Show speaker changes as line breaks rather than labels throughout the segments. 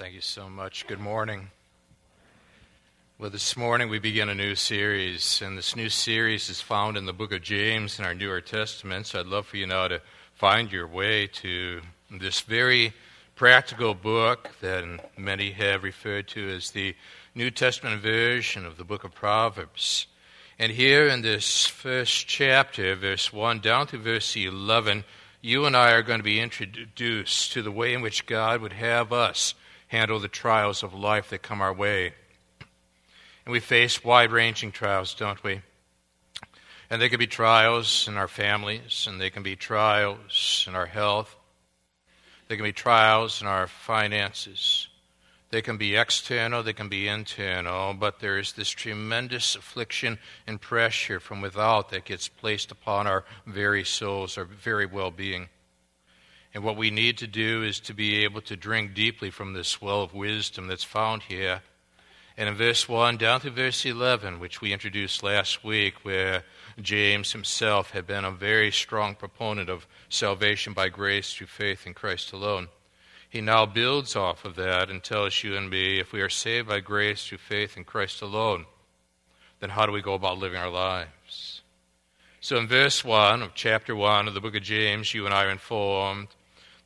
Thank you so much. Good morning. Well, this morning we begin a new series, and this new series is found in the book of James in our Newer Testament. So I'd love for you now to find your way to this very practical book that many have referred to as the New Testament version of the book of Proverbs. And here in this first chapter, verse 1 down to verse 11, you and I are going to be introduced to the way in which God would have us handle the trials of life that come our way. And we face wide ranging trials, don't we? And they can be trials in our families, and they can be trials in our health, they can be trials in our finances. They can be external, they can be internal, but there is this tremendous affliction and pressure from without that gets placed upon our very souls, our very well being. And what we need to do is to be able to drink deeply from this well of wisdom that's found here. And in verse 1 down to verse 11, which we introduced last week, where James himself had been a very strong proponent of salvation by grace through faith in Christ alone. He now builds off of that and tells you and me if we are saved by grace through faith in Christ alone, then how do we go about living our lives? So in verse 1 of chapter 1 of the book of James, you and I are informed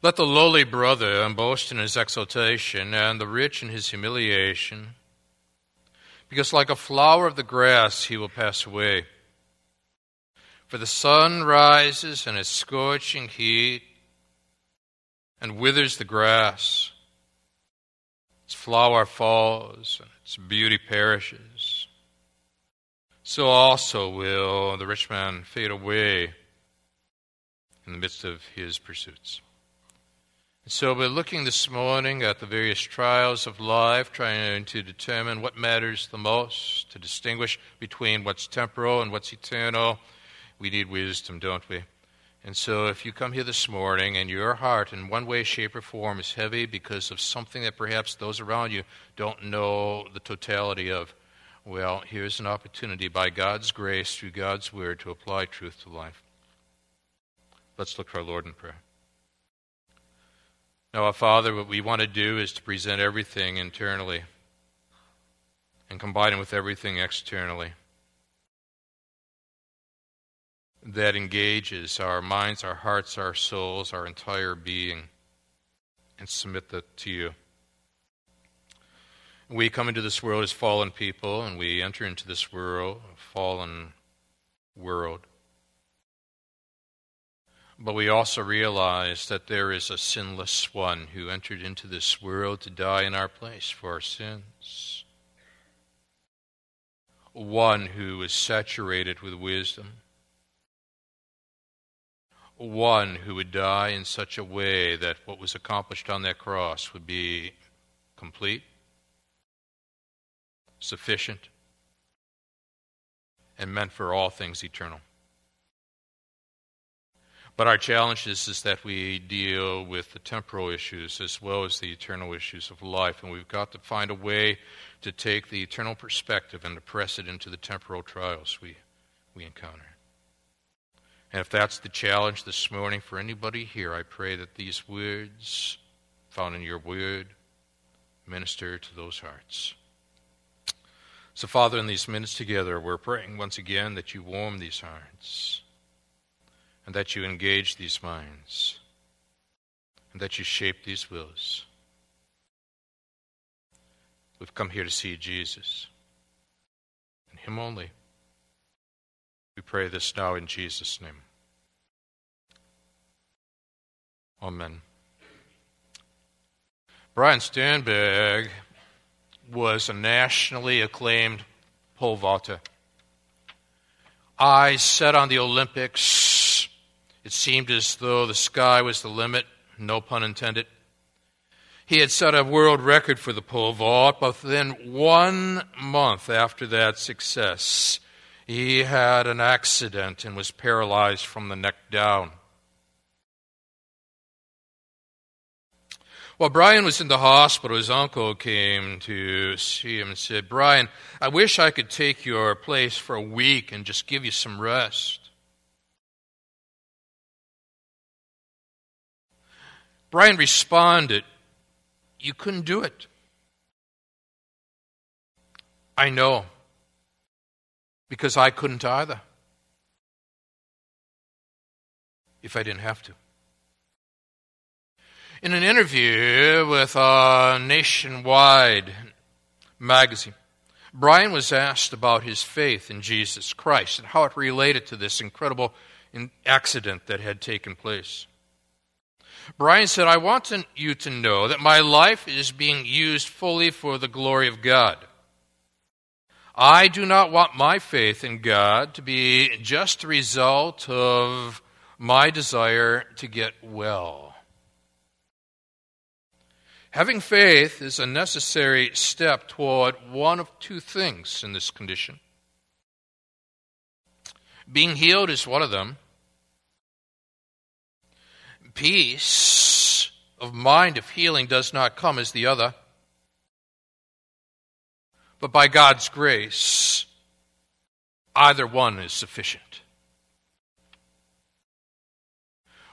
Let the lowly brother boast in his exaltation, and the rich in his humiliation, because like a flower of the grass he will pass away. For the sun rises in its scorching heat and withers the grass. Its flower falls and its beauty perishes. So also will the rich man fade away in the midst of his pursuits. So we're looking this morning at the various trials of life, trying to determine what matters the most, to distinguish between what's temporal and what's eternal. We need wisdom, don't we? And so if you come here this morning and your heart in one way, shape, or form is heavy because of something that perhaps those around you don't know the totality of, well, here's an opportunity by God's grace, through God's word, to apply truth to life. Let's look for our Lord in prayer. Now, our Father, what we want to do is to present everything internally and combine it with everything externally that engages our minds, our hearts, our souls, our entire being, and submit that to you. We come into this world as fallen people, and we enter into this world, a fallen world. But we also realize that there is a sinless one who entered into this world to die in our place for our sins. One who is saturated with wisdom. One who would die in such a way that what was accomplished on that cross would be complete, sufficient, and meant for all things eternal. But our challenge is, is that we deal with the temporal issues as well as the eternal issues of life. And we've got to find a way to take the eternal perspective and to press it into the temporal trials we, we encounter. And if that's the challenge this morning for anybody here, I pray that these words found in your word minister to those hearts. So, Father, in these minutes together, we're praying once again that you warm these hearts and that you engage these minds, and that you shape these wills. We've come here to see Jesus and Him only. We pray this now in Jesus' name. Amen. Brian Sternberg was a nationally acclaimed pole vaulter. Eyes set on the Olympics. It seemed as though the sky was the limit, no pun intended. He had set a world record for the pole vault, but within one month after that success, he had an accident and was paralyzed from the neck down. While Brian was in the hospital, his uncle came to see him and said, Brian, I wish I could take your place for a week and just give you some rest. Brian responded, You couldn't do it. I know, because I couldn't either if I didn't have to. In an interview with a nationwide magazine, Brian was asked about his faith in Jesus Christ and how it related to this incredible accident that had taken place. Brian said, I want you to know that my life is being used fully for the glory of God. I do not want my faith in God to be just a result of my desire to get well. Having faith is a necessary step toward one of two things in this condition. Being healed is one of them. Peace of mind of healing does not come as the other. But by God's grace, either one is sufficient.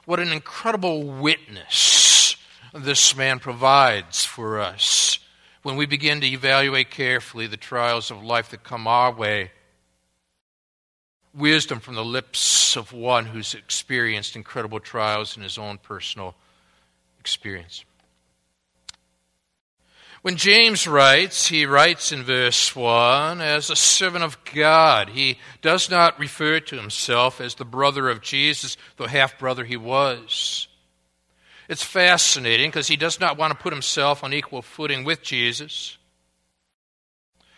What an incredible witness this man provides for us when we begin to evaluate carefully the trials of life that come our way. Wisdom from the lips of one who's experienced incredible trials in his own personal experience. When James writes, he writes in verse 1 as a servant of God. He does not refer to himself as the brother of Jesus, though half brother he was. It's fascinating because he does not want to put himself on equal footing with Jesus.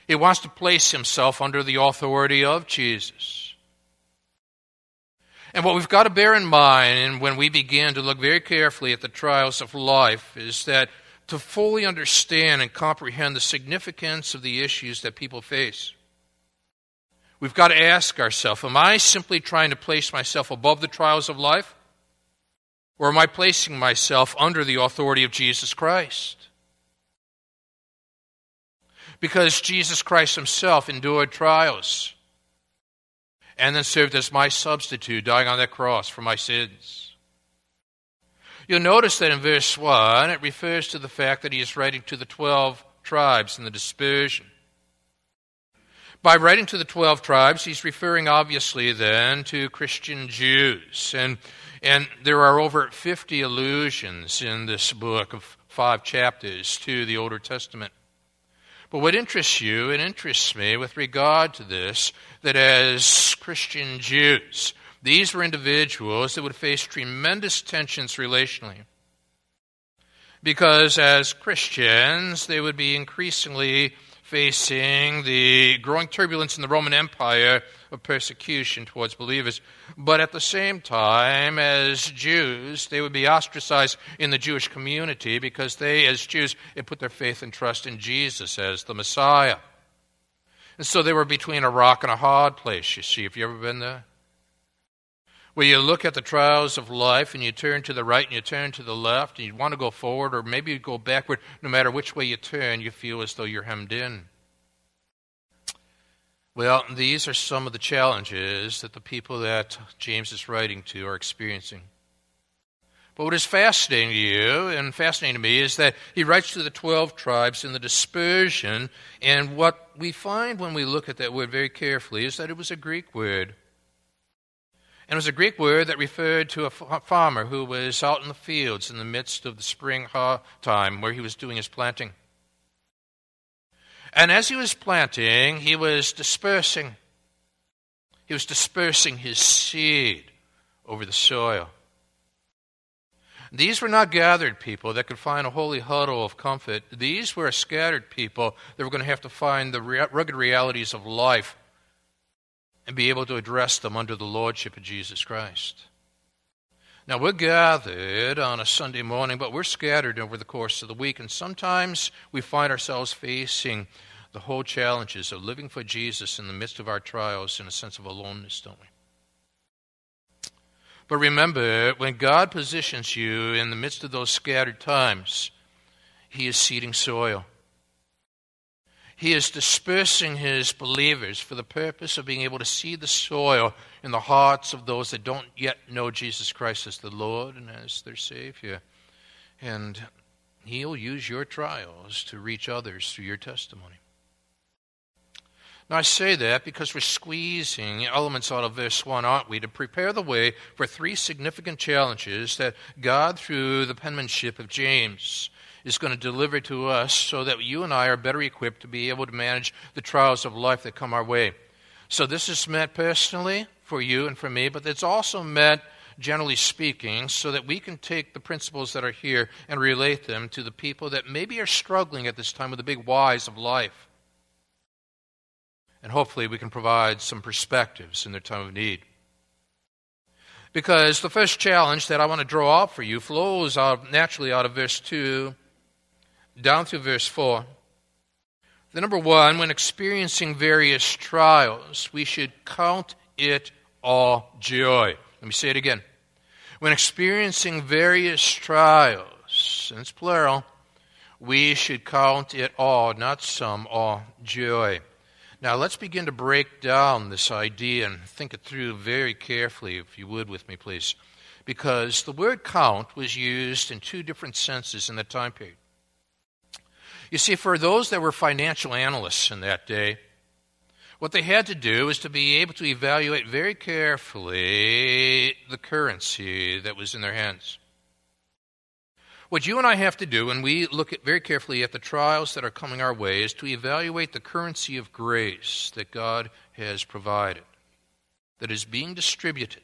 He wants to place himself under the authority of Jesus. And what we've got to bear in mind when we begin to look very carefully at the trials of life is that to fully understand and comprehend the significance of the issues that people face, we've got to ask ourselves Am I simply trying to place myself above the trials of life? Or am I placing myself under the authority of Jesus Christ? Because Jesus Christ himself endured trials and then served as my substitute, dying on that cross for my sins. You'll notice that in verse 1, it refers to the fact that he is writing to the 12 tribes in the dispersion. By writing to the 12 tribes, he's referring obviously then to Christian Jews. And and there are over 50 allusions in this book of five chapters to the Older Testament. But what interests you, and interests me with regard to this, that as Christian Jews, these were individuals that would face tremendous tensions relationally. Because as Christians, they would be increasingly facing the growing turbulence in the Roman Empire of persecution towards believers. But at the same time, as Jews, they would be ostracized in the Jewish community because they, as Jews, had put their faith and trust in Jesus as the Messiah. And so they were between a rock and a hard place, you see. Have you ever been there? Where you look at the trials of life and you turn to the right and you turn to the left and you want to go forward or maybe you go backward, no matter which way you turn, you feel as though you're hemmed in. Well, these are some of the challenges that the people that James is writing to are experiencing. But what is fascinating to you and fascinating to me is that he writes to the 12 tribes in the dispersion, and what we find when we look at that word very carefully is that it was a Greek word. And it was a Greek word that referred to a farmer who was out in the fields in the midst of the spring time where he was doing his planting. And as he was planting, he was dispersing. He was dispersing his seed over the soil. These were not gathered people that could find a holy huddle of comfort. These were scattered people that were going to have to find the rugged realities of life and be able to address them under the lordship of Jesus Christ. Now, we're gathered on a Sunday morning, but we're scattered over the course of the week, and sometimes we find ourselves facing the whole challenges of living for Jesus in the midst of our trials in a sense of aloneness, don't we? But remember, when God positions you in the midst of those scattered times, He is seeding soil. He is dispersing His believers for the purpose of being able to see the soil in the hearts of those that don't yet know Jesus Christ as the Lord and as their Savior. And He'll use your trials to reach others through your testimony. Now, I say that because we're squeezing elements out of verse 1, aren't we, to prepare the way for three significant challenges that God, through the penmanship of James, is going to deliver to us so that you and I are better equipped to be able to manage the trials of life that come our way. So, this is meant personally for you and for me, but it's also meant generally speaking, so that we can take the principles that are here and relate them to the people that maybe are struggling at this time with the big whys of life and hopefully we can provide some perspectives in their time of need. Because the first challenge that I want to draw out for you flows out naturally out of verse 2 down through verse 4. The number one, when experiencing various trials, we should count it all joy. Let me say it again. When experiencing various trials, and it's plural, we should count it all, not some, all joy. Now, let's begin to break down this idea and think it through very carefully, if you would, with me, please. Because the word count was used in two different senses in that time period. You see, for those that were financial analysts in that day, what they had to do was to be able to evaluate very carefully the currency that was in their hands. What you and I have to do when we look at very carefully at the trials that are coming our way is to evaluate the currency of grace that God has provided, that is being distributed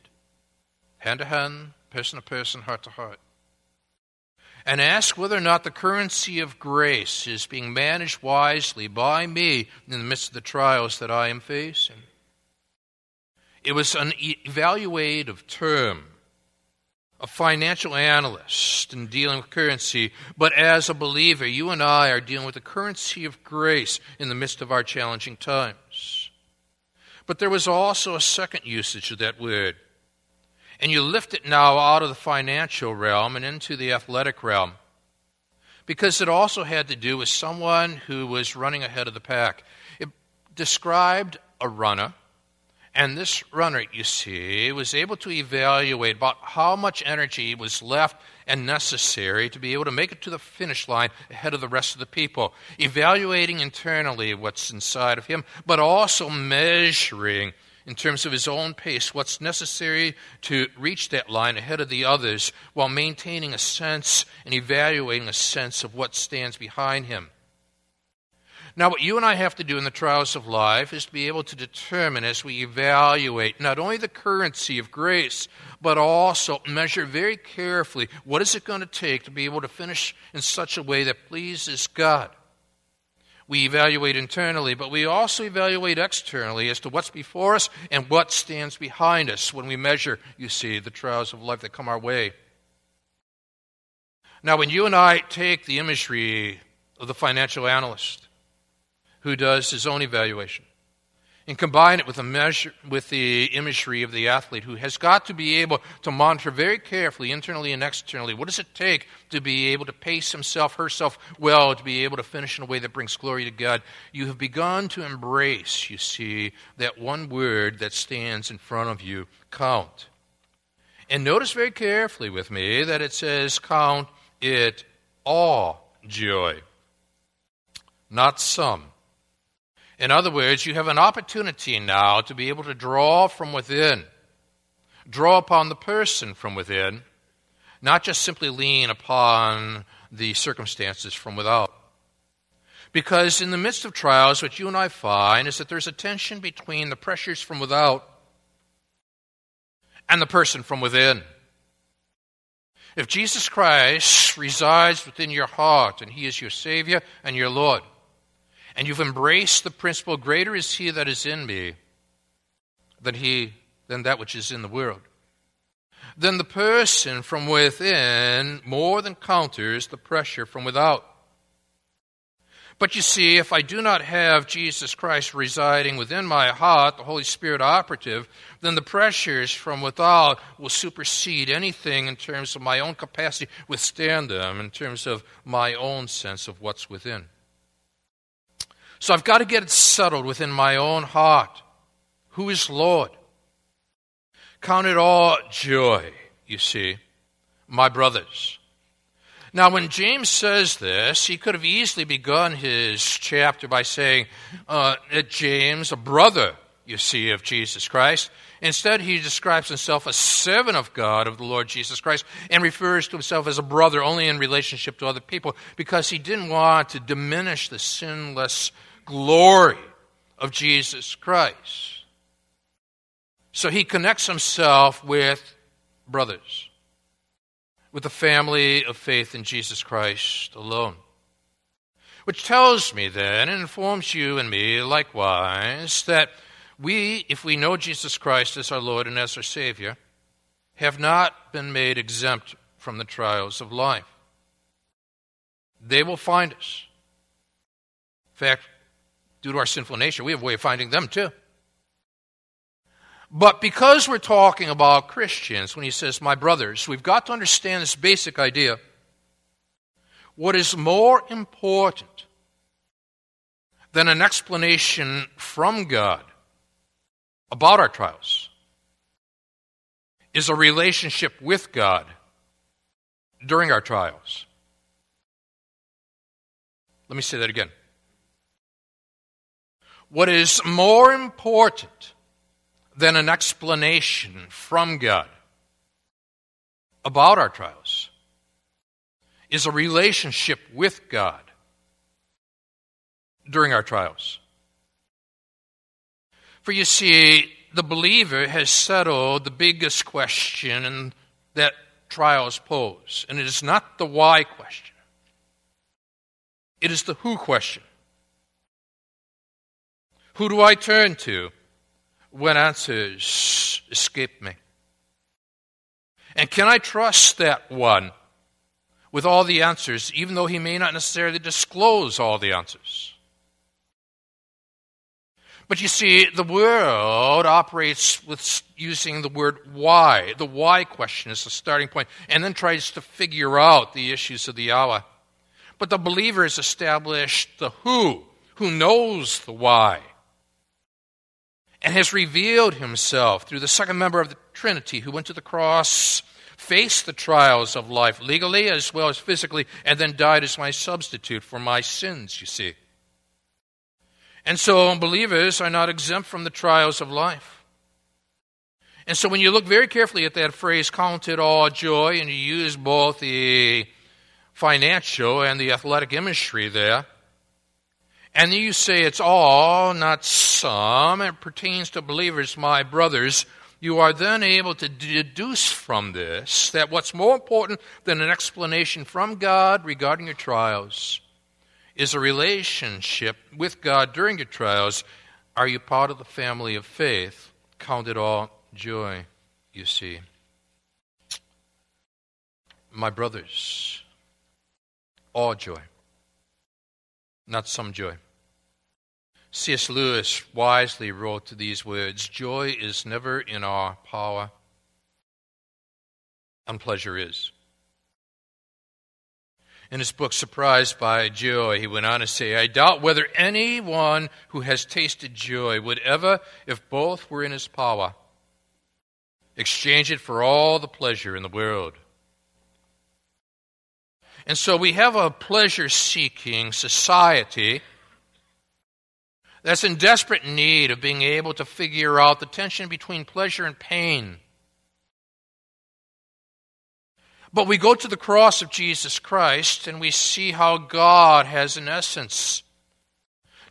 hand to hand, person to person, heart to heart. And ask whether or not the currency of grace is being managed wisely by me in the midst of the trials that I am facing. It was an evaluative term a financial analyst in dealing with currency, but as a believer, you and I are dealing with the currency of grace in the midst of our challenging times. But there was also a second usage of that word. And you lift it now out of the financial realm and into the athletic realm. Because it also had to do with someone who was running ahead of the pack. It described a runner and this runner, you see, was able to evaluate about how much energy was left and necessary to be able to make it to the finish line ahead of the rest of the people, evaluating internally what's inside of him, but also measuring in terms of his own pace what's necessary to reach that line ahead of the others while maintaining a sense and evaluating a sense of what stands behind him. Now, what you and I have to do in the trials of life is to be able to determine as we evaluate not only the currency of grace, but also measure very carefully what is it going to take to be able to finish in such a way that pleases God. We evaluate internally, but we also evaluate externally as to what's before us and what stands behind us when we measure, you see, the trials of life that come our way. Now, when you and I take the imagery of the financial analyst, who does his own evaluation and combine it with, a measure, with the imagery of the athlete who has got to be able to monitor very carefully, internally and externally, what does it take to be able to pace himself, herself well, to be able to finish in a way that brings glory to God. You have begun to embrace, you see, that one word that stands in front of you count. And notice very carefully with me that it says, count it all joy, not some. In other words, you have an opportunity now to be able to draw from within draw upon the person from within, not just simply lean upon the circumstances from without. Because in the midst of trials, what you and I find is that there's a tension between the pressures from without and the person from within. If Jesus Christ resides within your heart and he is your Savior and your Lord, and you've embraced the principle, greater is he that is in me than he than that which is in the world, then the person from within more than counters the pressure from without. But you see, if I do not have Jesus Christ residing within my heart, the Holy Spirit operative, then the pressures from without will supersede anything in terms of my own capacity withstand them, in terms of my own sense of what's within. So I've got to get it settled within my own heart. Who is Lord? Count it all joy, you see, my brothers. Now, when James says this, he could have easily begun his chapter by saying, uh, James, a brother, you see, of Jesus Christ. Instead, he describes himself as servant of God, of the Lord Jesus Christ, and refers to himself as a brother only in relationship to other people because he didn't want to diminish the sinless glory of Jesus Christ. So he connects himself with brothers, with the family of faith in Jesus Christ alone. Which tells me then, and informs you and me likewise, that we, if we know Jesus Christ as our Lord and as our Savior, have not been made exempt from the trials of life. They will find us. In fact, due to our sinful nature, we have a way of finding them too. But because we're talking about Christians, when he says, my brothers, we've got to understand this basic idea. What is more important than an explanation from God about our trials is a relationship with God during our trials. Let me say that again. What is more important than an explanation from God about our trials is a relationship with God during our trials. For you see, the believer has settled the biggest question that trials pose, and it is not the why question, it is the who question. Who do I turn to when answers escape me? And can I trust that one with all the answers, even though he may not necessarily disclose all the answers? But you see, the world operates with using the word why. The why question is the starting point, and then tries to figure out the issues of the hour. But the believer has established the who, who knows the why and has revealed himself through the second member of the Trinity who went to the cross, faced the trials of life legally as well as physically, and then died as my substitute for my sins, you see. And so believers are not exempt from the trials of life. And so when you look very carefully at that phrase, count it all joy, and you use both the financial and the athletic imagery there, and you say it's all, not some, it pertains to believers, my brothers, you are then able to deduce from this that what's more important than an explanation from God regarding your trials is a relationship with God during your trials. Are you part of the family of faith? Count it all joy, you see. My brothers, all joy not some joy. C.S. Lewis wisely wrote these words Joy is never in our power, and pleasure is. In his book, Surprised by Joy, he went on to say, I doubt whether anyone who has tasted joy would ever, if both were in his power, exchange it for all the pleasure in the world. And so we have a pleasure seeking society that's in desperate need of being able to figure out the tension between pleasure and pain
But we go to the cross of Jesus Christ and we see how God has, in essence,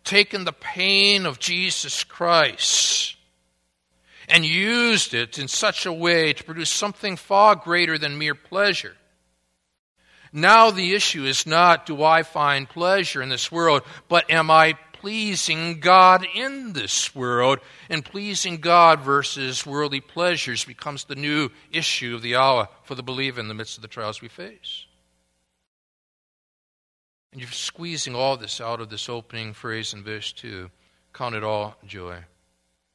taken the pain of Jesus Christ and used it in such a way to produce something far greater than mere pleasure. Now the issue is not do I find pleasure in this world, but am I pleasing God in this world? And pleasing God versus worldly pleasures becomes the new issue of the hour for the believer in the midst of the trials we face. And you're squeezing all this out of this opening phrase in verse 2 Count it all joy.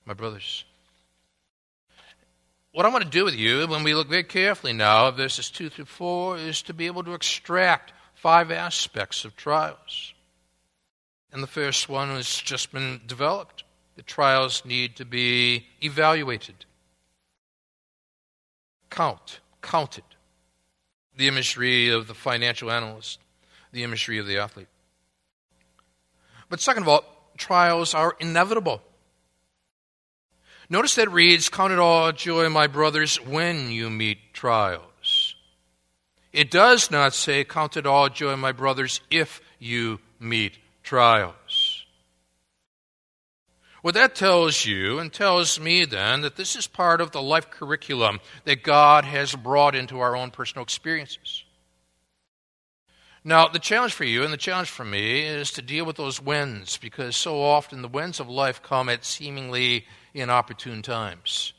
My brothers. What I want to do with you, when we look very carefully now, verses 2 through 4, is to be able to extract five aspects of trials. And the first one has just been developed. The trials need to be evaluated. Count, counted. The imagery of the financial analyst, the imagery of the athlete. But second of all, trials are inevitable. Notice that reads, Count it all joy, my brothers, when you meet trials. It does not say, Count it all joy, my brothers, if you meet trials. What that tells you and tells me then that this is part of the life curriculum that God has brought into our own personal experiences. Now, the challenge for you and the challenge for me is to deal with those winds because so often the winds of life come at seemingly inopportune times.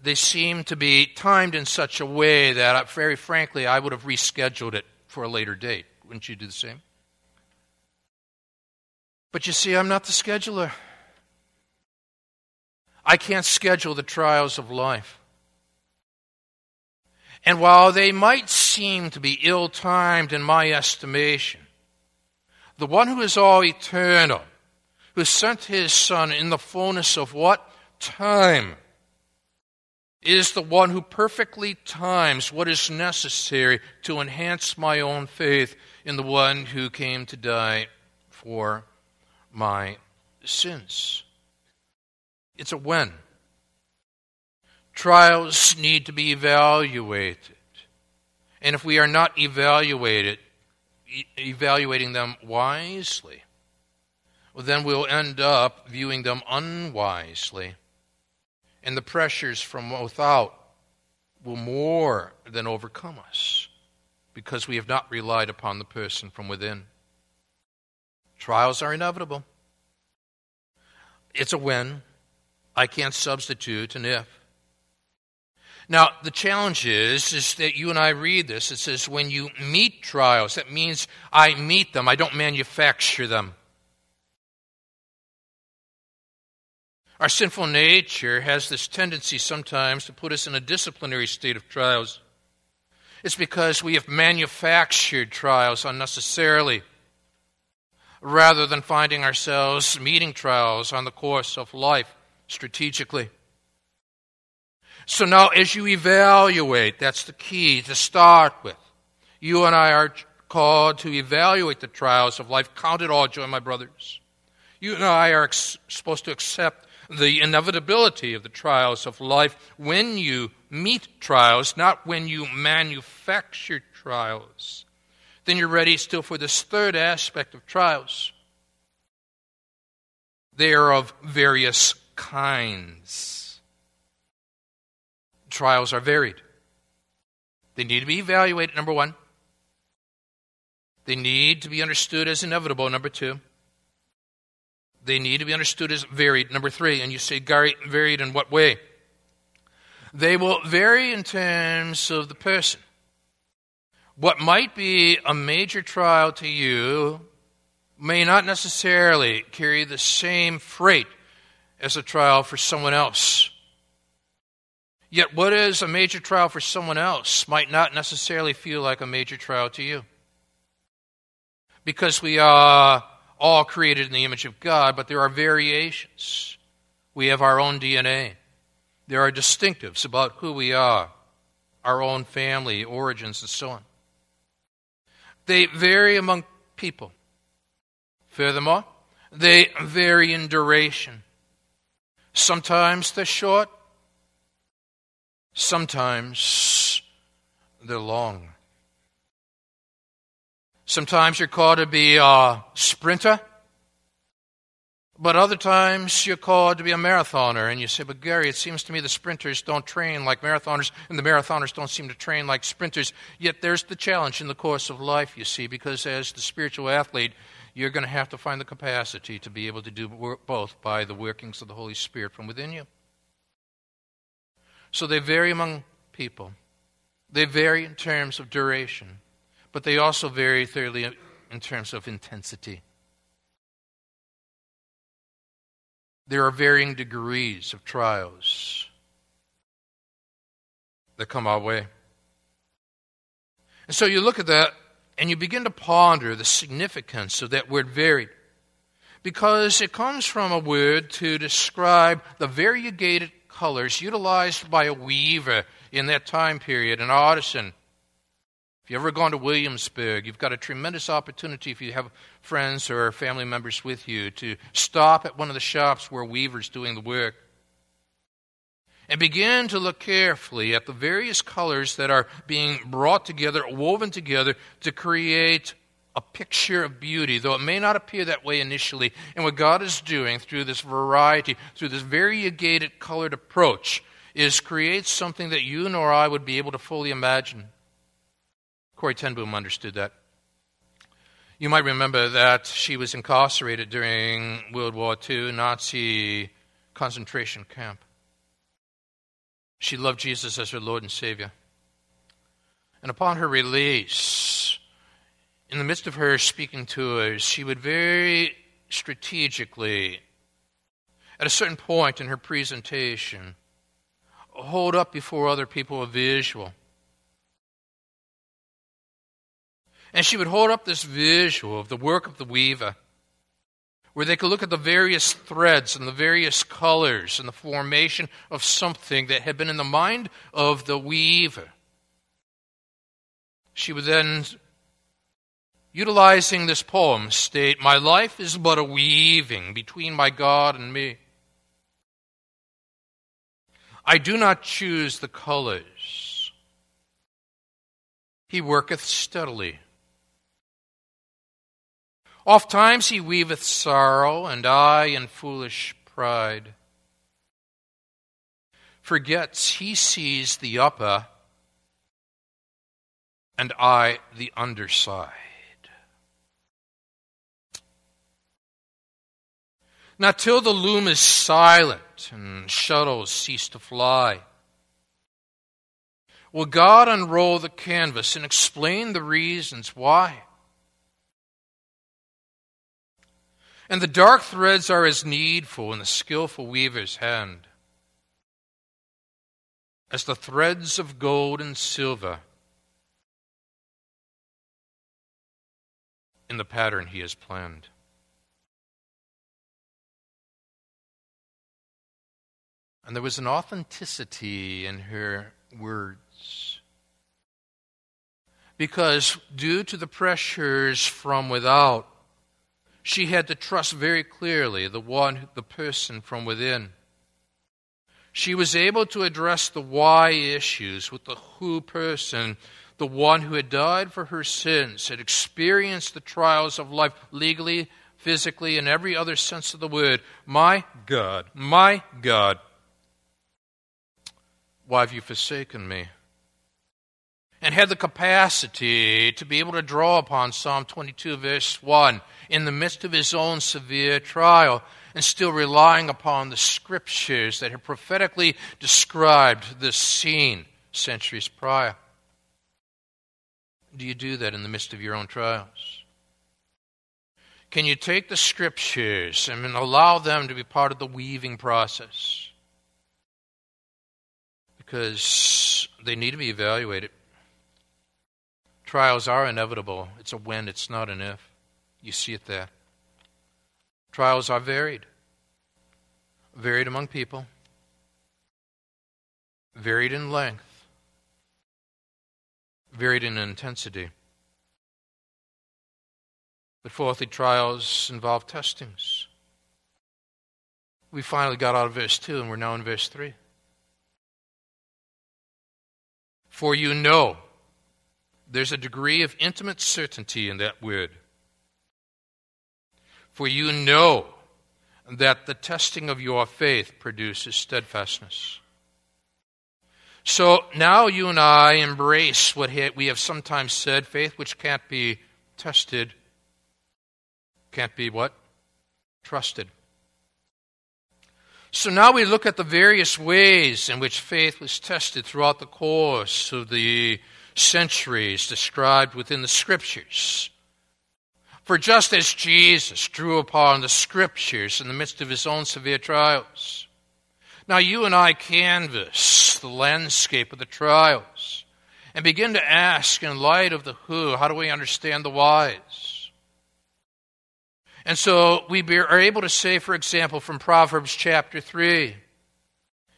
They seem to be timed in such a way that, uh, very frankly, I would have rescheduled it for a later date. Wouldn't you do the same? But you see, I'm not the scheduler. I can't schedule the trials of life. And while they might seem to be ill timed in my estimation, the one who is all eternal, who sent his Son in the fullness of what? Time. Is the one who perfectly times what is necessary to enhance my own faith in the one who came to die for my sins. It's a when. Trials need to be evaluated. And if we are not evaluated, evaluating them wisely, well, then we'll end up viewing them unwisely. And the pressures from without will more than overcome us because we have not relied upon the person from within. Trials are inevitable. It's a when. I can't substitute an if. Now, the challenge is, is that you and I read this. It says, when you meet trials, that means I meet them, I don't manufacture them. Our sinful nature has this tendency sometimes to put us in a disciplinary state of trials. It's because we have manufactured trials unnecessarily rather than finding ourselves meeting trials on the course of life strategically. So now, as you evaluate, that's the key to start with. You and I are called to evaluate the trials of life. Count it all joy, my brothers. You and I are ex- supposed to accept the inevitability of the trials of life when you meet trials, not when you manufacture trials. Then you're ready still for this third aspect of trials. They are of various kinds. Trials are varied. They need to be evaluated, number one. They need to be understood as inevitable, number two. They need to be understood as varied. Number three, and you say, Gary, varied in what way? They will vary in terms of the person. What might be a major trial to you may not necessarily carry the same freight as a trial for someone else. Yet, what is a major trial for someone else might not necessarily feel like a major trial to you. Because we are all created in the image of God, but there are variations. We have our own DNA. There are distinctives about who we are, our own family, origins, and so on. They vary among people. Furthermore, they vary in duration. Sometimes they're short, sometimes they're long. Sometimes you're called to be a sprinter, but other times you're called to be a marathoner. And you say, But Gary, it seems to me the sprinters don't train like marathoners, and the marathoners don't seem to train like sprinters. Yet there's the challenge in the course of life, you see, because as the spiritual athlete, you're going to have to find the capacity to be able to do both by the workings of the Holy Spirit from within you. So they vary among people. They vary in terms of duration, but they also vary thoroughly in terms of intensity. There are varying degrees of trials that come our way. And so you look at that and you begin to ponder the significance of that word varied. Because it comes from a word to describe the variegated colors utilized by a weaver in that time period, an artisan. If you've ever gone to Williamsburg, you've got a tremendous opportunity if you have friends or family members with you to stop at one of the shops where weavers doing the work and begin to look carefully at the various colors that are being brought together, woven together to create a picture of beauty, though it may not appear that way initially. And what God is doing through this variety, through this variegated colored approach, is create something that you nor I would be able to fully imagine. Corrie ten Boom understood that. You might remember that she was incarcerated during World War II, Nazi concentration camp. She loved Jesus as her Lord and Savior. And upon her release, in the midst of her speaking to us, she would very strategically, at a certain point in her presentation, hold up before other people a visual. And she would hold up this visual of the work of the weaver where they could look at the various threads and the various colors and the formation of something that had been in the mind of the weaver. She would then, utilizing this poem, state, My life is but a weaving between my God and me. I do not choose the colors. He worketh steadily Oft times he weaveth sorrow, and I in foolish pride. Forgets he sees the upper, and I the underside. Not till the loom is silent and shuttles cease to fly. Will God unroll the canvas and explain the reasons why? And the dark threads are as needful in the skillful weaver's hand as the threads of gold and silver in the pattern he has planned. And there was an authenticity in her words. Because, due to the pressures from without, she had to trust very clearly the one, the person from within. She was able to address the why issues with the who person, the one who had died for her sins, had experienced the trials of life legally, physically, in every other sense of the word. My God, my God, why have you forsaken me? and had the capacity to be able to draw upon Psalm 22, verse 1, in the midst of his own severe trial, and still relying upon the scriptures that had prophetically described this scene centuries prior. Do you do that in the midst of your own trials? Can you take the scriptures and allow them to be part of the weaving process? Because they need to be evaluated. Trials are inevitable. It's a when, it's not an if. You see it there. Trials are varied, varied among people, varied in length, varied in intensity. But fourthly, trials involve testings. We finally got out of verse 2 and we're now in verse 3. For you know there's a degree of intimate certainty in that word. For you know that the testing of your faith produces steadfastness. So now you and I embrace what we have sometimes said faith which can't be tested, can't be what? Trusted. So now we look at the various ways in which faith was tested throughout the course of the centuries described within the Scriptures. For just as Jesus drew upon the Scriptures in the midst of his own severe trials, now you and I canvass the landscape of the trials and begin to ask, in light of the who, how do we understand the whys? And so we are able to say, for example, from Proverbs chapter 3,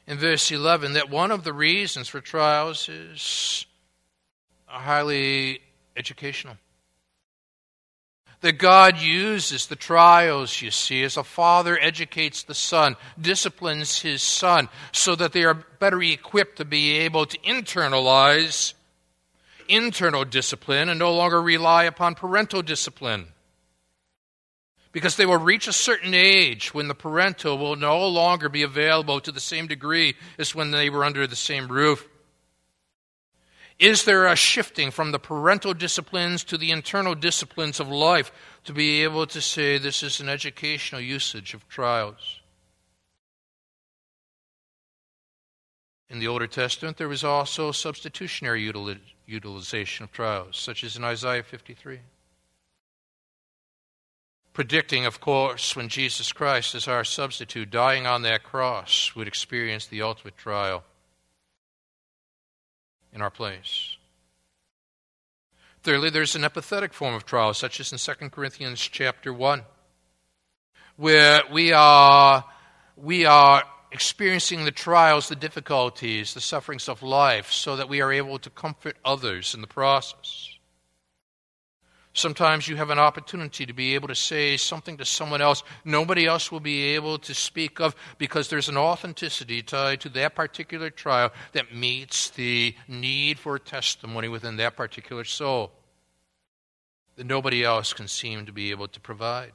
in verse 11, that one of the reasons for trials is highly educational. That God uses the trials, you see, as a father educates the son, disciplines his son, so that they are better equipped to be able to internalize internal discipline and no longer rely upon parental discipline. Because they will reach a certain age when the parental will no longer be available to the same degree as when they were under the same roof. Is there a shifting from the parental disciplines to the internal disciplines of life to be able to say this is an educational usage of trials? In the Older Testament, there was also substitutionary utilization of trials, such as in Isaiah 53. Predicting, of course, when Jesus Christ, as our substitute, dying on that cross, would experience the ultimate trial in our place. Thirdly, there's an epithetic form of trial, such as in 2 Corinthians chapter 1, where we are, we are experiencing the trials, the difficulties, the sufferings of life, so that we are able to comfort others in the process. Sometimes you have an opportunity to be able to say something to someone else nobody else will be able to speak of because there's an authenticity tied to that particular trial that meets the need for testimony within that particular soul that nobody else can seem to be able to provide.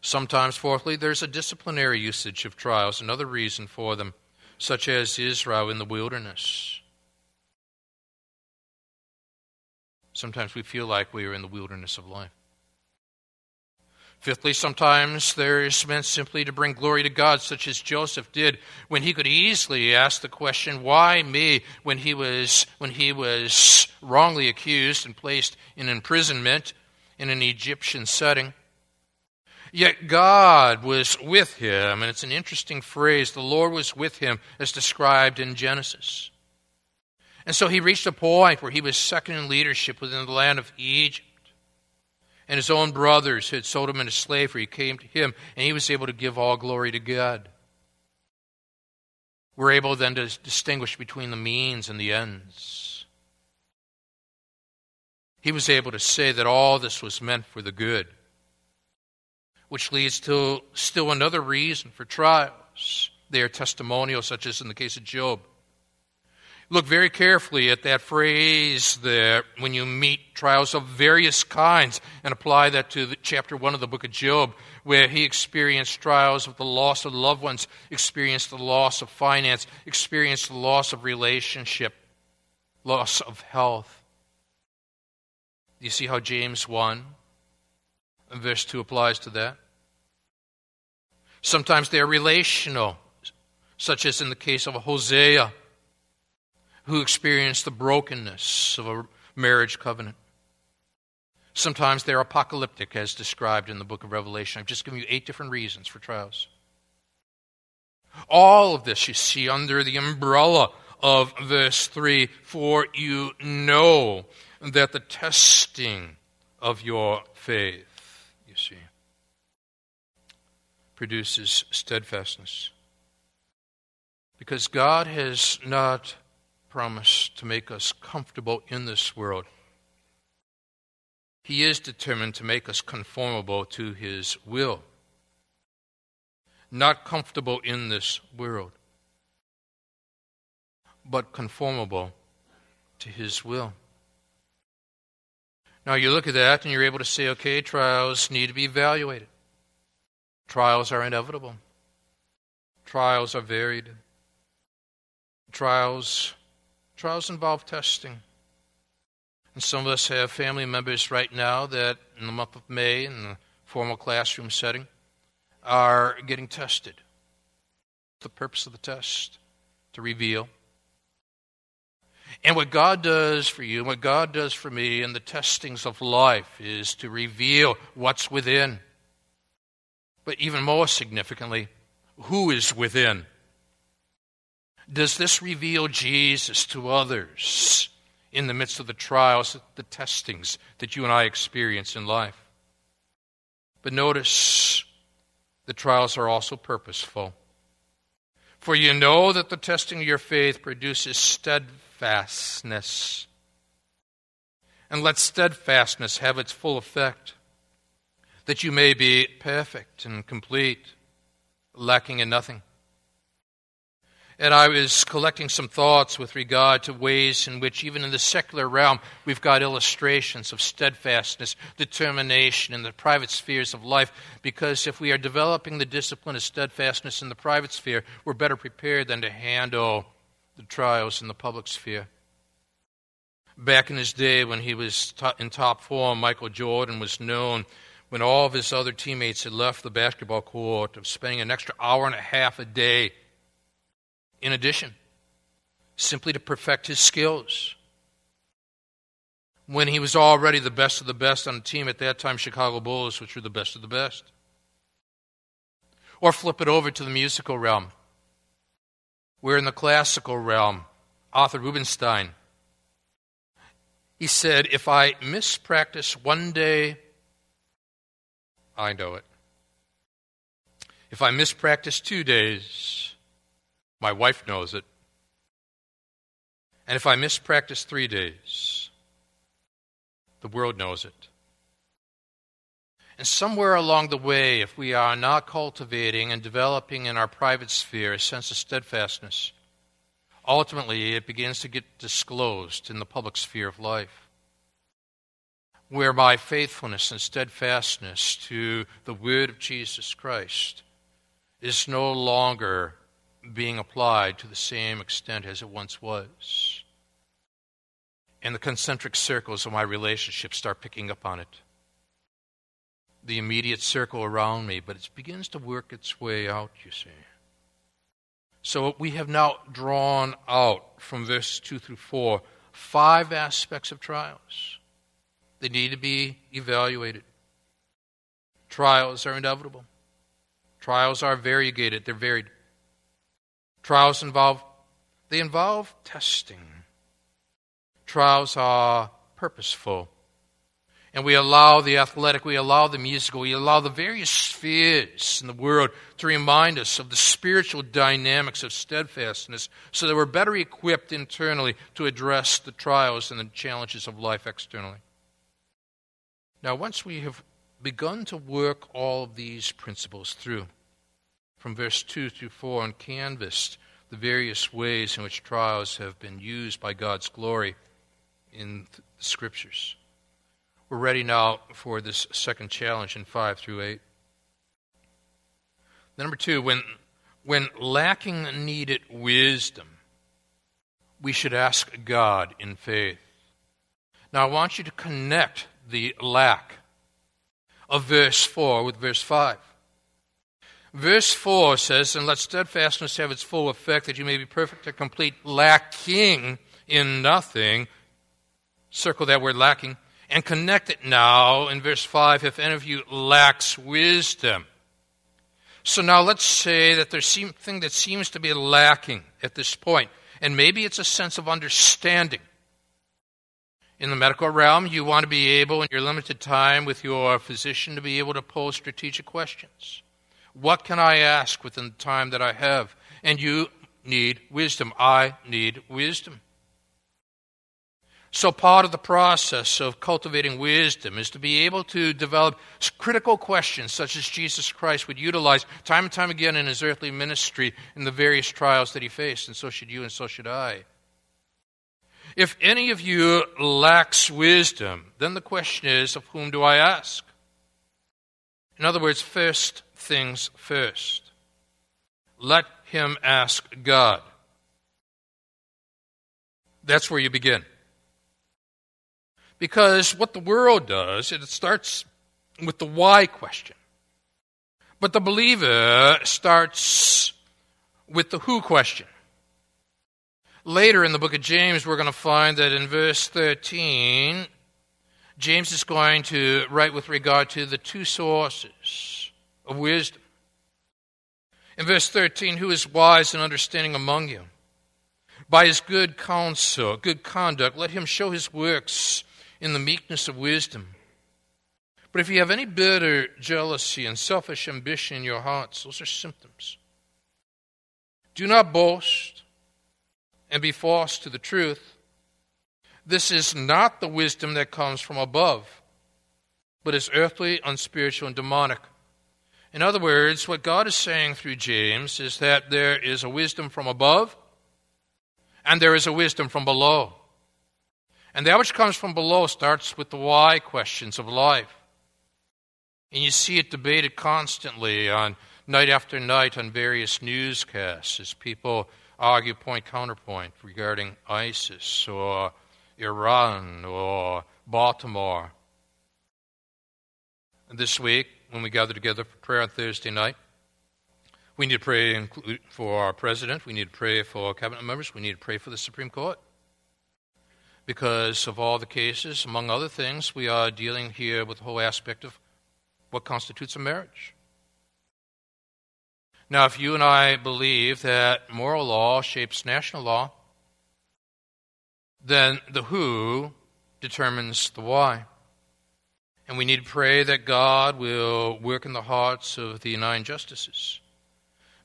Sometimes, fourthly, there's a disciplinary usage of trials, another reason for them, such as Israel in the wilderness. Sometimes we feel like we are in the wilderness of life. Fifthly, sometimes there is meant simply to bring glory to God, such as Joseph did when he could easily ask the question, Why me? when he was, when he was wrongly accused and placed in imprisonment in an Egyptian setting. Yet God was with him, and it's an interesting phrase. The Lord was with him, as described in Genesis. And so he reached a point where he was second in leadership within the land of Egypt. And his own brothers who had sold him into slavery came to him, and he was able to give all glory to God. We're able then to distinguish between the means and the ends. He was able to say that all this was meant for the good, which leads to still another reason for trials. They are testimonial, such as in the case of Job. Look very carefully at that phrase there when you meet trials of various kinds and apply that to the, chapter 1 of the book of Job, where he experienced trials of the loss of loved ones, experienced the loss of finance, experienced the loss of relationship, loss of health. You see how James 1 verse 2 applies to that? Sometimes they are relational, such as in the case of Hosea who experience the brokenness of a marriage covenant. Sometimes they're apocalyptic, as described in the book of Revelation. I've just given you eight different reasons for trials. All of this you see under the umbrella of verse 3 For you know that the testing of your faith, you see, produces steadfastness. Because God has not promised to make us comfortable in this world. He is determined to make us conformable to His will, not comfortable in this world, but conformable to His will. Now you look at that and you're able to say, okay, trials need to be evaluated. Trials are inevitable. Trials are varied. Trials trials involve testing. And some of us have family members right now that in the month of May in the formal classroom setting are getting tested. The purpose of the test to reveal and what God does for you, and what God does for me in the testings of life is to reveal what's within. But even more significantly, who is within? Does this reveal Jesus to others in the midst of the trials, the testings that you and I experience in life? But notice the trials are also purposeful. For you know that the testing of your faith produces steadfastness. And let steadfastness have its full effect, that you may be perfect and complete, lacking in nothing and I was collecting some thoughts with regard to ways in which, even in the secular realm, we've got illustrations of steadfastness, determination in the private spheres of life. Because if we are developing the discipline of steadfastness in the private sphere, we're better prepared than to handle the trials in the public sphere. Back in his day, when he was in top form, Michael Jordan was known when all of his other teammates had left the basketball court of spending an extra hour and a half a day in addition, simply to perfect his skills. When he was already the best of the best on the team at that time, Chicago Bulls, which were the best of the best. Or flip it over to the musical realm. We're in the classical realm. Arthur Rubinstein. He said, If I mispractice one day, I know it. If I mispractice two days, my wife knows it. And if I mispractice three days, the world knows it. And somewhere along the way, if we are not cultivating and developing in our private sphere a sense of steadfastness, ultimately it begins to get disclosed in the public sphere of life. Whereby faithfulness and steadfastness to the word of Jesus Christ is no longer being applied to the same extent as it once was. And the concentric circles of my relationship start picking up on it. The immediate circle around me, but it begins to work its way out, you see. So we have now drawn out from verses 2 through 4 five aspects of trials. They need to be evaluated. Trials are inevitable. Trials are variegated, they're varied. Trials involve they involve testing. Trials are purposeful. And we allow the athletic, we allow the musical, we allow the various spheres in the world to remind us of the spiritual dynamics of steadfastness so that we're better equipped internally to address the trials and the challenges of life externally. Now, once we have begun to work all of these principles through, from verse 2 through 4 and canvassed the various ways in which trials have been used by God's glory in the scriptures. We're ready now for this second challenge in 5 through 8. Number two, when, when lacking needed wisdom, we should ask God in faith. Now, I want you to connect the lack of verse 4 with verse 5. Verse 4 says, And let steadfastness have its full effect, that you may be perfect and complete, lacking in nothing. Circle that word lacking. And connect it now in verse 5 if any of you lacks wisdom. So now let's say that there's something that seems to be lacking at this point, and maybe it's a sense of understanding. In the medical realm, you want to be able, in your limited time with your physician, to be able to pose strategic questions. What can I ask within the time that I have? And you need wisdom. I need wisdom. So, part of the process of cultivating wisdom is to be able to develop critical questions, such as Jesus Christ would utilize time and time again in his earthly ministry in the various trials that he faced, and so should you, and so should I. If any of you lacks wisdom, then the question is, of whom do I ask? In other words, first things first. Let him ask God. That's where you begin. Because what the world does, it starts with the why question. But the believer starts with the who question. Later in the book of James, we're going to find that in verse 13, James is going to write with regard to the two sources of wisdom. In verse 13, who is wise and understanding among you? By his good counsel, good conduct, let him show his works in the meekness of wisdom. But if you have any bitter jealousy and selfish ambition in your hearts, those are symptoms. Do not boast and be false to the truth. This is not the wisdom that comes from above, but is earthly, unspiritual, and demonic. In other words, what God is saying through James is that there is a wisdom from above and there is a wisdom from below. And that which comes from below starts with the why questions of life. And you see it debated constantly on night after night on various newscasts as people argue point counterpoint regarding ISIS or Iran or Baltimore. This week, when we gather together for prayer on Thursday night, we need to pray for our president. We need to pray for our cabinet members. We need to pray for the Supreme Court because of all the cases, among other things, we are dealing here with the whole aspect of what constitutes a marriage. Now, if you and I believe that moral law shapes national law, then the who determines the why. And we need to pray that God will work in the hearts of the nine justices.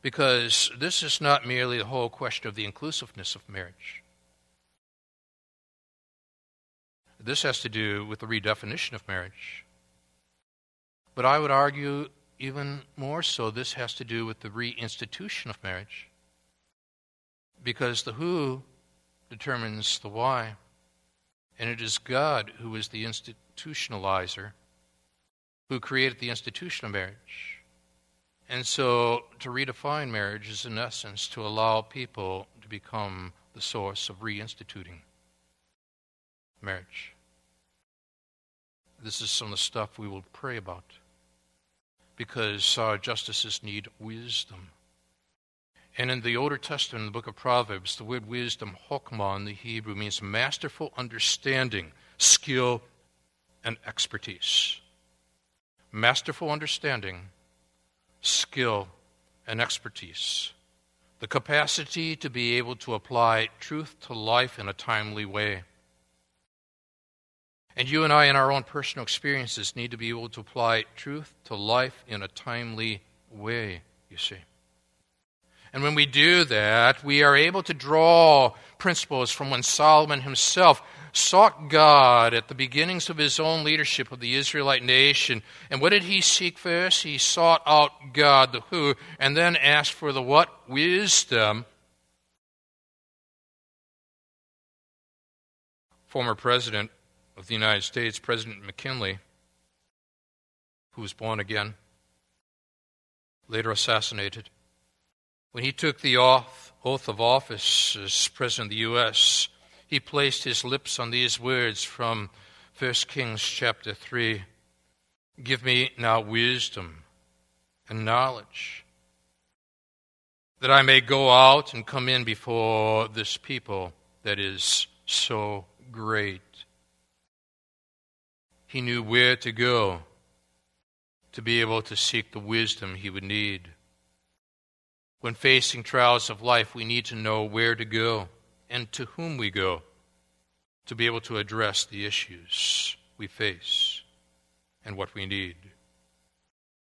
Because this is not merely the whole question of the inclusiveness of marriage. This has to do with the redefinition of marriage. But I would argue even more so, this has to do with the reinstitution of marriage. Because the who determines the why. And it is God who is the institutionalizer, who created the institution of marriage. And so to redefine marriage is, in essence, to allow people to become the source of reinstituting marriage. This is some of the stuff we will pray about because our justices need wisdom. And in the Older Testament, in the book of Proverbs, the word wisdom, chokmah in the Hebrew, means masterful understanding, skill, and expertise. Masterful understanding, skill, and expertise. The capacity to be able to apply truth to life in a timely way. And you and I, in our own personal experiences, need to be able to apply truth to life in a timely way, you see. And when we do that, we are able to draw principles from when Solomon himself sought God at the beginnings of his own leadership of the Israelite nation. And what did he seek first? He sought out God, the who, and then asked for the what? Wisdom. Former President of the United States, President McKinley, who was born again, later assassinated. When he took the oath, of office as President of the U.S., he placed his lips on these words from 1 Kings chapter 3 Give me now wisdom and knowledge, that I may go out and come in before this people that is so great. He knew where to go to be able to seek the wisdom he would need. When facing trials of life, we need to know where to go and to whom we go to be able to address the issues we face and what we need.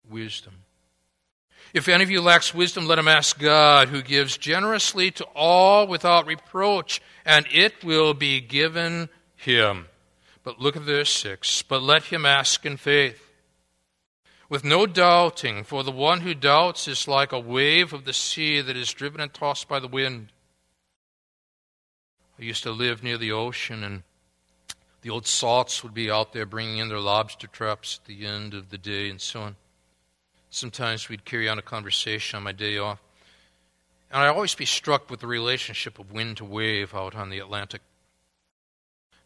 Wisdom. If any of you lacks wisdom, let him ask God, who gives generously to all without reproach, and it will be given him. But look at verse 6 But let him ask in faith, with no doubting, for the one who doubts is like a wave of the sea that is driven and tossed by the wind. I used to live near the ocean, and the old salts would be out there bringing in their lobster traps at the end of the day and so on. Sometimes we'd carry on a conversation on my day off. And I'd always be struck with the relationship of wind to wave out on the Atlantic.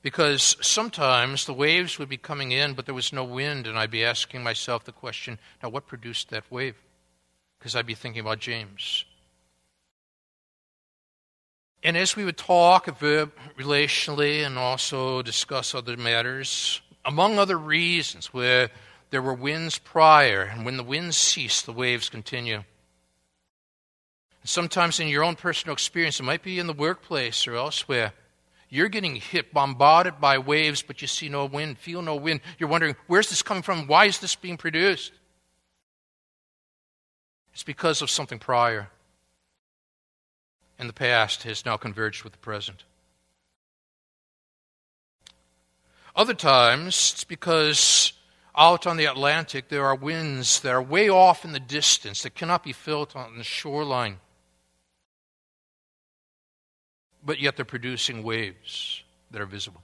Because sometimes the waves would be coming in, but there was no wind, and I'd be asking myself the question now, what produced that wave? Because I'd be thinking about James. And as we would talk relationally and also discuss other matters, among other reasons, where there were winds prior, and when the winds cease, the waves continue. Sometimes in your own personal experience, it might be in the workplace or elsewhere. You're getting hit, bombarded by waves, but you see no wind, feel no wind. You're wondering, where's this coming from? Why is this being produced? It's because of something prior. And the past has now converged with the present. Other times, it's because out on the Atlantic there are winds that are way off in the distance that cannot be felt on the shoreline but yet they're producing waves that are visible.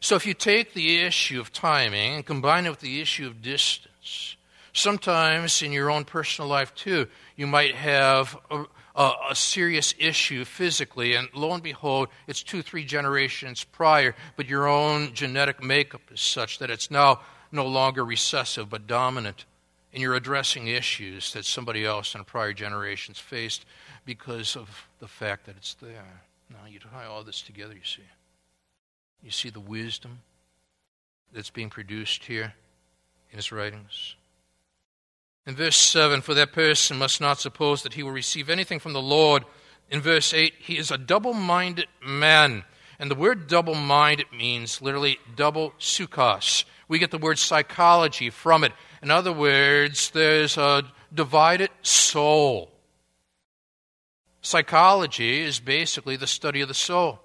So if you take the issue of timing and combine it with the issue of distance, sometimes in your own personal life too, you might have a, a, a, serious issue physically, and lo and behold, it's two, three generations prior, but your own genetic makeup is such that it's now no longer recessive but dominant, and you're addressing issues that somebody else in prior generations faced because of the fact that it's there. Now, you tie all this together, you see. You see the wisdom that's being produced here in his writings. In verse 7, for that person must not suppose that he will receive anything from the Lord. In verse 8, he is a double minded man. And the word double minded means literally double psychos. We get the word psychology from it. In other words, there's a divided soul. Psychology is basically the study of the soul.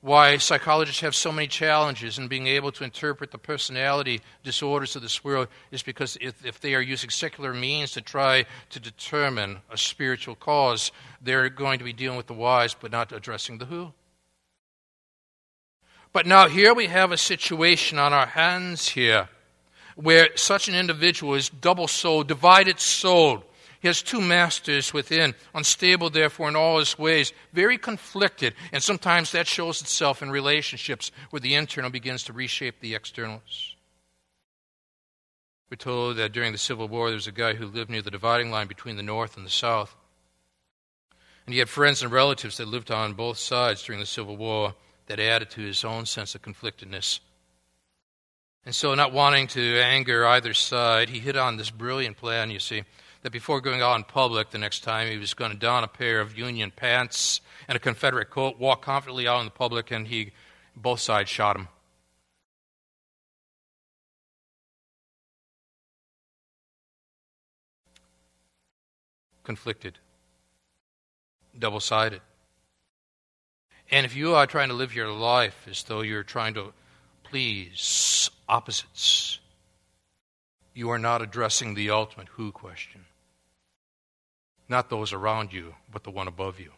Why psychologists have so many challenges in being able to interpret the personality disorders of this world is because if, if they are using secular means to try to determine a spiritual cause, they're going to be dealing with the whys but not addressing the who. But now here we have a situation on our hands here where such an individual is double souled, divided souled he has two masters within, unstable, therefore, in all his ways, very conflicted, and sometimes that shows itself in relationships where the internal begins to reshape the externals. We're told that during the Civil War, there was a guy who lived near the dividing line between the North and the South. And he had friends and relatives that lived on both sides during the Civil War that added to his own sense of conflictedness. And so, not wanting to anger either side, he hit on this brilliant plan, you see that before going out in public the next time, he was going to don a pair of Union pants and a Confederate coat, walk confidently out in the public, and he, both sides shot him. Conflicted, double sided. And if you are trying to live your life as though you're trying to please opposites, you are not addressing the ultimate who question. Not those around you, but the one above you.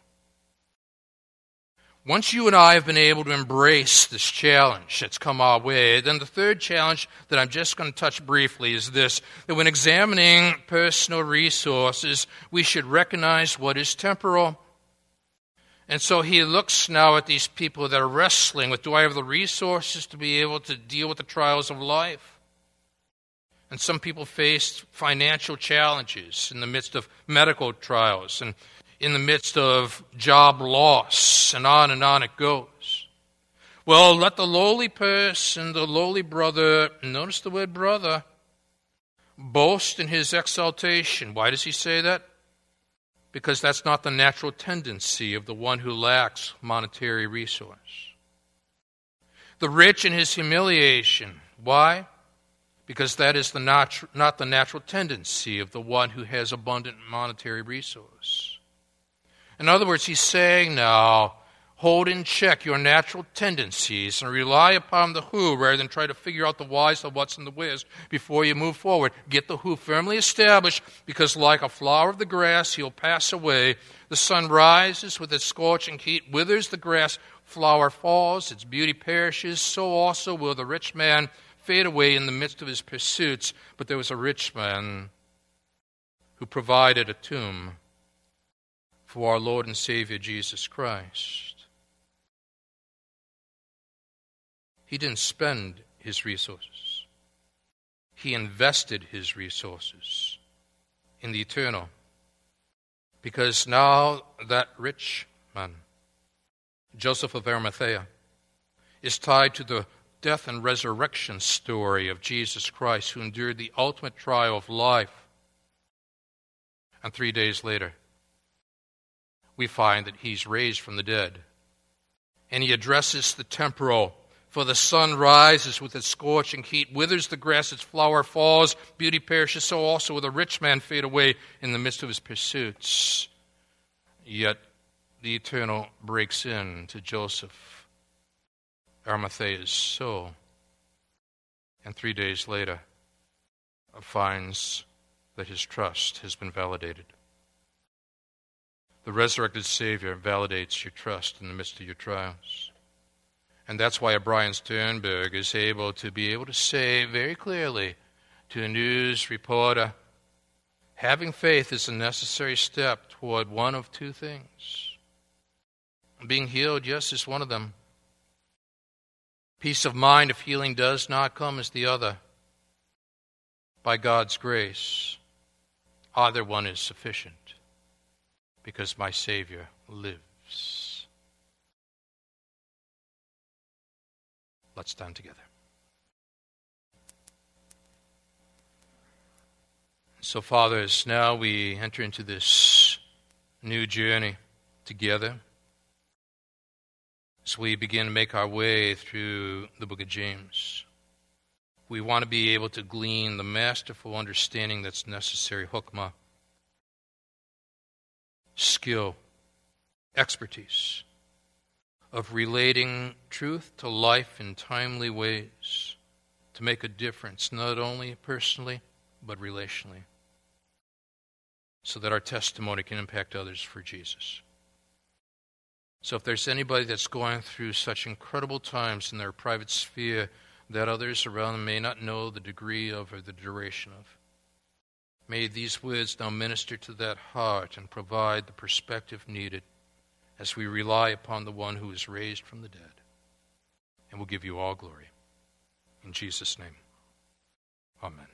Once you and I have been able to embrace this challenge that's come our way, then the third challenge that I'm just going to touch briefly is this that when examining personal resources, we should recognize what is temporal. And so he looks now at these people that are wrestling with do I have the resources to be able to deal with the trials of life? And some people face financial challenges in the midst of medical trials and in the midst of job loss, and on and on it goes. Well, let the lowly person, the lowly brother, notice the word brother, boast in his exaltation. Why does he say that? Because that's not the natural tendency of the one who lacks monetary resource. The rich in his humiliation. Why? Because that is the natu- not the natural tendency of the one who has abundant monetary resource. In other words, he's saying now, hold in check your natural tendencies and rely upon the who rather than try to figure out the whys of what's in the whiz before you move forward. Get the who firmly established because, like a flower of the grass, he'll pass away. The sun rises with its scorching heat, withers the grass, flower falls, its beauty perishes. So also will the rich man fade away in the midst of his pursuits. But there was a rich man who provided a tomb for our Lord and Savior Jesus Christ. He didn't spend his resources, he invested his resources in the eternal. Because now that rich man, Joseph of Arimathea, is tied to the death and resurrection story of Jesus Christ, who endured the ultimate trial of life. And three days later, we find that he's raised from the dead. And he addresses the temporal for the sun rises with its scorching heat, withers the grass, its flower falls, beauty perishes, so also will a rich man fade away in the midst of his pursuits. Yet the eternal breaks in to Joseph, Arimathea's soul, and three days later finds that his trust has been validated. The resurrected Savior validates your trust in the midst of your trials. And that's why Brian Sternberg is able to be able to say very clearly to a news reporter having faith is a necessary step toward one of two things. Being healed, yes, is one of them. Peace of mind, if healing does not come, is the other. By God's grace, either one is sufficient because my Savior lives. Let's stand together. So, fathers, now we enter into this new journey together as we begin to make our way through the book of James. We want to be able to glean the masterful understanding that's necessary, hokmah, skill, expertise of relating truth to life in timely ways to make a difference, not only personally, but relationally, so that our testimony can impact others for Jesus. So, if there's anybody that's going through such incredible times in their private sphere that others around them may not know the degree of or the duration of, may these words now minister to that heart and provide the perspective needed as we rely upon the one who is raised from the dead. And we'll give you all glory. In Jesus' name, amen.